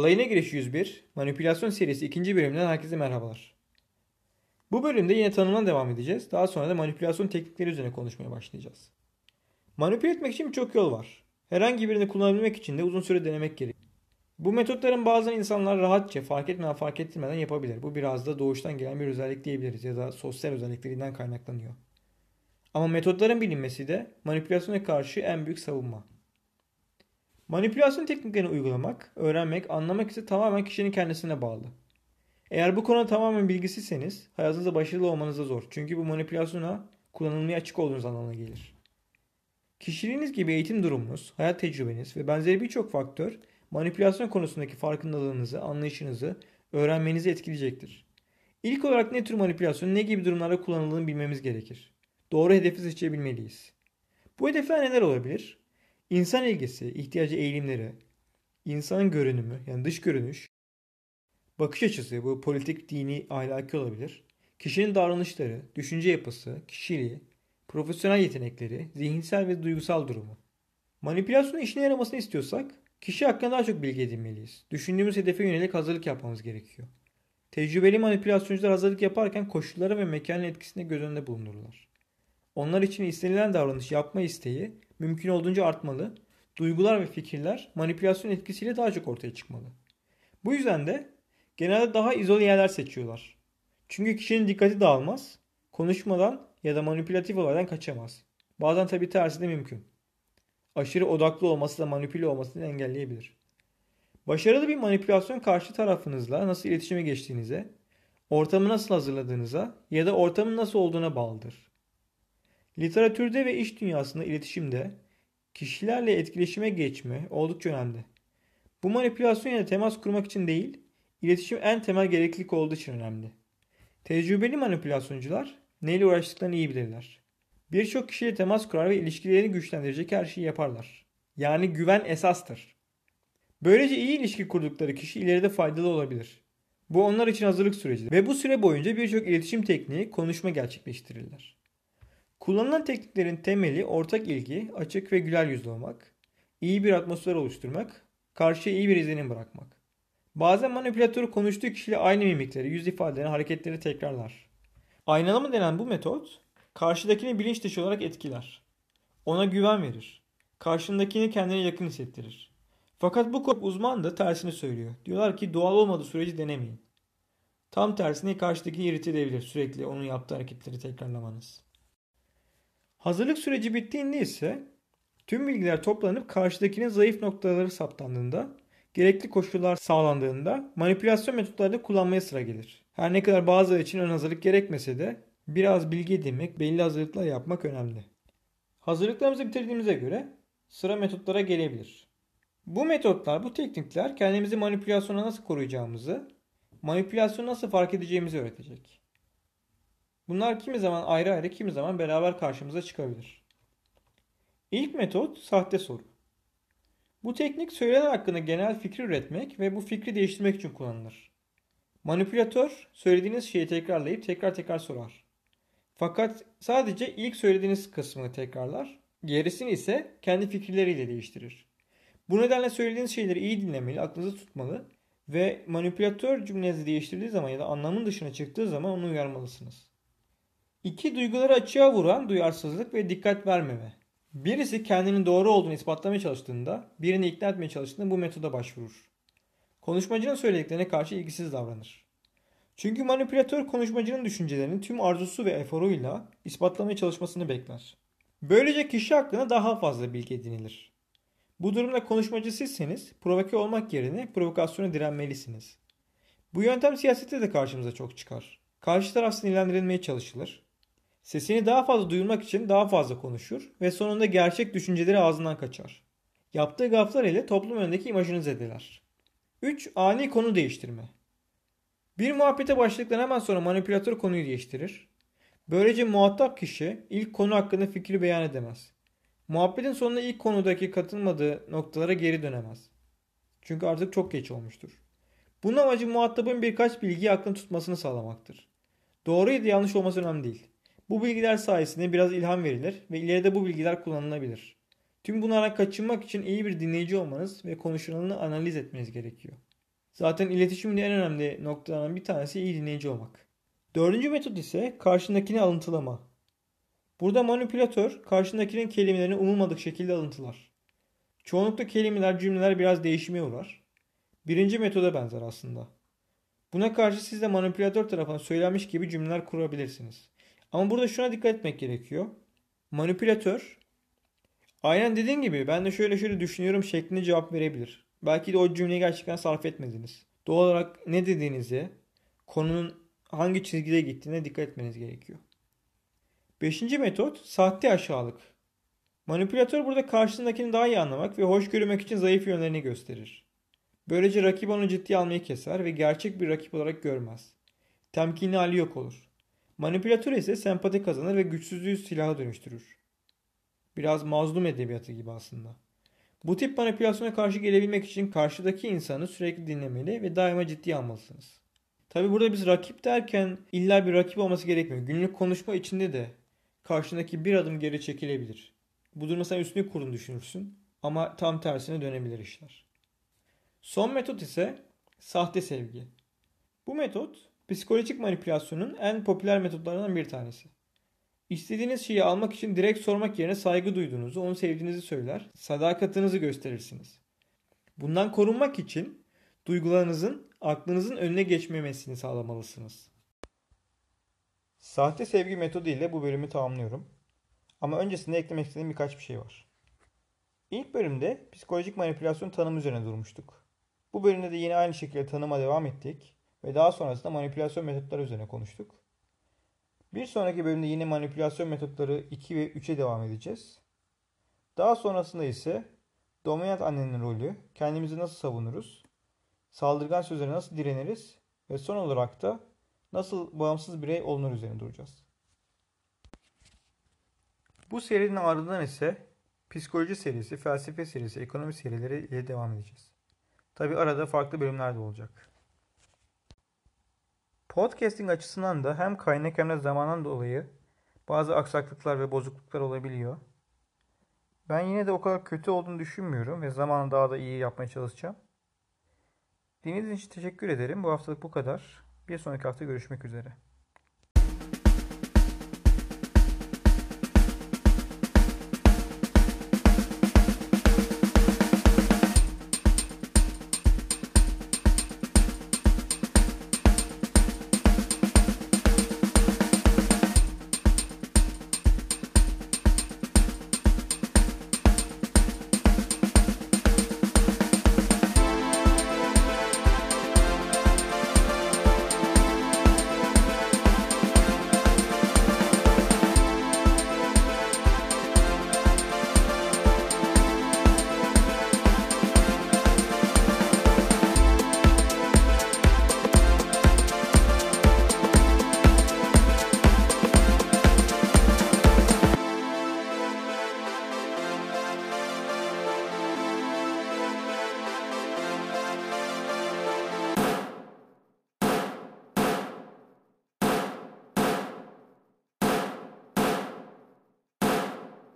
Alayına Giriş 101, Manipülasyon serisi 2. bölümünden herkese merhabalar. Bu bölümde yine tanımdan devam edeceğiz. Daha sonra da manipülasyon teknikleri üzerine konuşmaya başlayacağız. Manipüle etmek için birçok yol var. Herhangi birini kullanabilmek için de uzun süre denemek gerek. Bu metotların bazen insanlar rahatça fark etmeden fark ettirmeden yapabilir. Bu biraz da doğuştan gelen bir özellik diyebiliriz ya da sosyal özelliklerinden kaynaklanıyor. Ama metotların bilinmesi de manipülasyona karşı en büyük savunma. Manipülasyon tekniklerini uygulamak, öğrenmek, anlamak ise tamamen kişinin kendisine bağlı. Eğer bu konuda tamamen bilgisizseniz hayatınızda başarılı olmanız da zor. Çünkü bu manipülasyona kullanılmaya açık olduğunuz anlamına gelir. Kişiliğiniz gibi eğitim durumunuz, hayat tecrübeniz ve benzeri birçok faktör manipülasyon konusundaki farkındalığınızı, anlayışınızı, öğrenmenizi etkileyecektir. İlk olarak ne tür manipülasyon ne gibi durumlarda kullanıldığını bilmemiz gerekir. Doğru hedefi seçebilmeliyiz. Bu hedefler neler olabilir? İnsan ilgisi, ihtiyacı eğilimleri, insan görünümü yani dış görünüş, bakış açısı bu politik, dini, ahlaki olabilir. Kişinin davranışları, düşünce yapısı, kişiliği, profesyonel yetenekleri, zihinsel ve duygusal durumu. Manipülasyonun işine yaramasını istiyorsak kişi hakkında daha çok bilgi edinmeliyiz. Düşündüğümüz hedefe yönelik hazırlık yapmamız gerekiyor. Tecrübeli manipülasyoncular hazırlık yaparken koşullara ve mekanın etkisine göz önünde bulundururlar. Onlar için istenilen davranış yapma isteği mümkün olduğunca artmalı. Duygular ve fikirler manipülasyon etkisiyle daha çok ortaya çıkmalı. Bu yüzden de genelde daha izole yerler seçiyorlar. Çünkü kişinin dikkati dağılmaz, konuşmadan ya da manipülatif olaydan kaçamaz. Bazen tabi tersi de mümkün. Aşırı odaklı olması da manipüle olmasını engelleyebilir. Başarılı bir manipülasyon karşı tarafınızla nasıl iletişime geçtiğinize, ortamı nasıl hazırladığınıza ya da ortamın nasıl olduğuna bağlıdır. Literatürde ve iş dünyasında iletişimde kişilerle etkileşime geçme oldukça önemli. Bu manipülasyon ile temas kurmak için değil, iletişim en temel gereklilik olduğu için önemli. Tecrübeli manipülasyoncular neyle uğraştıklarını iyi bilirler. Birçok kişiyle temas kurar ve ilişkilerini güçlendirecek her şeyi yaparlar. Yani güven esastır. Böylece iyi ilişki kurdukları kişi ileride faydalı olabilir. Bu onlar için hazırlık sürecidir ve bu süre boyunca birçok iletişim tekniği konuşma gerçekleştirirler. Kullanılan tekniklerin temeli ortak ilgi, açık ve güler yüzlü olmak, iyi bir atmosfer oluşturmak, karşıya iyi bir izlenim bırakmak. Bazen manipülatör konuştuğu kişiyle aynı mimikleri, yüz ifadelerini, hareketleri tekrarlar. Aynalama denen bu metot, karşıdakini bilinç dışı olarak etkiler. Ona güven verir. Karşındakini kendine yakın hissettirir. Fakat bu konu uzman da tersini söylüyor. Diyorlar ki doğal olmadığı süreci denemeyin. Tam tersine karşıdaki irite edebilir sürekli onun yaptığı hareketleri tekrarlamanız. Hazırlık süreci bittiğinde ise tüm bilgiler toplanıp karşıdakinin zayıf noktaları saptandığında, gerekli koşullar sağlandığında manipülasyon metotlarını kullanmaya sıra gelir. Her ne kadar bazıları için ön hazırlık gerekmese de biraz bilgi edinmek, belli hazırlıklar yapmak önemli. Hazırlıklarımızı bitirdiğimize göre sıra metotlara gelebilir. Bu metotlar, bu teknikler kendimizi manipülasyona nasıl koruyacağımızı, manipülasyonu nasıl fark edeceğimizi öğretecek. Bunlar kimi zaman ayrı ayrı kimi zaman beraber karşımıza çıkabilir. İlk metot sahte soru. Bu teknik söylenen hakkında genel fikri üretmek ve bu fikri değiştirmek için kullanılır. Manipülatör söylediğiniz şeyi tekrarlayıp tekrar tekrar sorar. Fakat sadece ilk söylediğiniz kısmını tekrarlar, gerisini ise kendi fikirleriyle değiştirir. Bu nedenle söylediğiniz şeyleri iyi dinlemeli, aklınızda tutmalı ve manipülatör cümlenizi değiştirdiği zaman ya da anlamın dışına çıktığı zaman onu uyarmalısınız. İki duyguları açığa vuran duyarsızlık ve dikkat vermeme. Birisi kendinin doğru olduğunu ispatlamaya çalıştığında, birini ikna etmeye çalıştığında bu metoda başvurur. Konuşmacının söylediklerine karşı ilgisiz davranır. Çünkü manipülatör konuşmacının düşüncelerini tüm arzusu ve eforuyla ispatlamaya çalışmasını bekler. Böylece kişi hakkında daha fazla bilgi edinilir. Bu durumda konuşmacı sizseniz provoke olmak yerine provokasyona direnmelisiniz. Bu yöntem siyasette de karşımıza çok çıkar. Karşı taraf sinirlendirilmeye çalışılır. Sesini daha fazla duyurmak için daha fazla konuşur ve sonunda gerçek düşünceleri ağzından kaçar. Yaptığı gaflar ile toplum önündeki imajını zedeler. 3. Ani konu değiştirme. Bir muhabbete başladıktan hemen sonra manipülatör konuyu değiştirir. Böylece muhatap kişi ilk konu hakkında fikri beyan edemez. Muhabbetin sonunda ilk konudaki katılmadığı noktalara geri dönemez. Çünkü artık çok geç olmuştur. Bunun amacı muhatabın birkaç bilgiyi aklını tutmasını sağlamaktır. Doğru ya da yanlış olması önemli değil. Bu bilgiler sayesinde biraz ilham verilir ve ileride bu bilgiler kullanılabilir. Tüm bunlara kaçınmak için iyi bir dinleyici olmanız ve konuşulanı analiz etmeniz gerekiyor. Zaten iletişimin en önemli noktalarından bir tanesi iyi dinleyici olmak. Dördüncü metot ise karşındakini alıntılama. Burada manipülatör karşındakinin kelimelerini umulmadık şekilde alıntılar. Çoğunlukla kelimeler, cümleler biraz değişime uğrar. Birinci metoda benzer aslında. Buna karşı siz de manipülatör tarafından söylenmiş gibi cümleler kurabilirsiniz. Ama burada şuna dikkat etmek gerekiyor. Manipülatör aynen dediğin gibi ben de şöyle şöyle düşünüyorum şeklinde cevap verebilir. Belki de o cümleyi gerçekten sarf etmediniz. Doğal olarak ne dediğinize, konunun hangi çizgide gittiğine dikkat etmeniz gerekiyor. Beşinci metot sahte aşağılık. Manipülatör burada karşısındakini daha iyi anlamak ve hoş görmek için zayıf yönlerini gösterir. Böylece rakip onu ciddiye almayı keser ve gerçek bir rakip olarak görmez. Temkinli hali yok olur. Manipülatör ise sempati kazanır ve güçsüzlüğü silaha dönüştürür. Biraz mazlum edebiyatı gibi aslında. Bu tip manipülasyona karşı gelebilmek için karşıdaki insanı sürekli dinlemeli ve daima ciddiye almalısınız. Tabi burada biz rakip derken illa bir rakip olması gerekmiyor. Günlük konuşma içinde de karşındaki bir adım geri çekilebilir. Bu durumda sen üstünü kurun düşünürsün ama tam tersine dönebilir işler. Son metot ise sahte sevgi. Bu metot psikolojik manipülasyonun en popüler metotlarından bir tanesi. İstediğiniz şeyi almak için direkt sormak yerine saygı duyduğunuzu, onu sevdiğinizi söyler, sadakatinizi gösterirsiniz. Bundan korunmak için duygularınızın aklınızın önüne geçmemesini sağlamalısınız. Sahte sevgi metodu ile bu bölümü tamamlıyorum. Ama öncesinde eklemek istediğim birkaç bir şey var. İlk bölümde psikolojik manipülasyon tanımı üzerine durmuştuk. Bu bölümde de yine aynı şekilde tanıma devam ettik ve daha sonrasında manipülasyon metotları üzerine konuştuk. Bir sonraki bölümde yine manipülasyon metotları 2 ve 3'e devam edeceğiz. Daha sonrasında ise dominant annenin rolü, kendimizi nasıl savunuruz, saldırgan sözlere nasıl direniriz ve son olarak da nasıl bağımsız birey olunur üzerine duracağız. Bu serinin ardından ise psikoloji serisi, felsefe serisi, ekonomi serileri ile devam edeceğiz. Tabi arada farklı bölümler de olacak. Podcasting açısından da hem kaynak hem de zamandan dolayı bazı aksaklıklar ve bozukluklar olabiliyor. Ben yine de o kadar kötü olduğunu düşünmüyorum ve zamanı daha da iyi yapmaya çalışacağım. Dinlediğiniz için teşekkür ederim. Bu haftalık bu kadar. Bir sonraki hafta görüşmek üzere.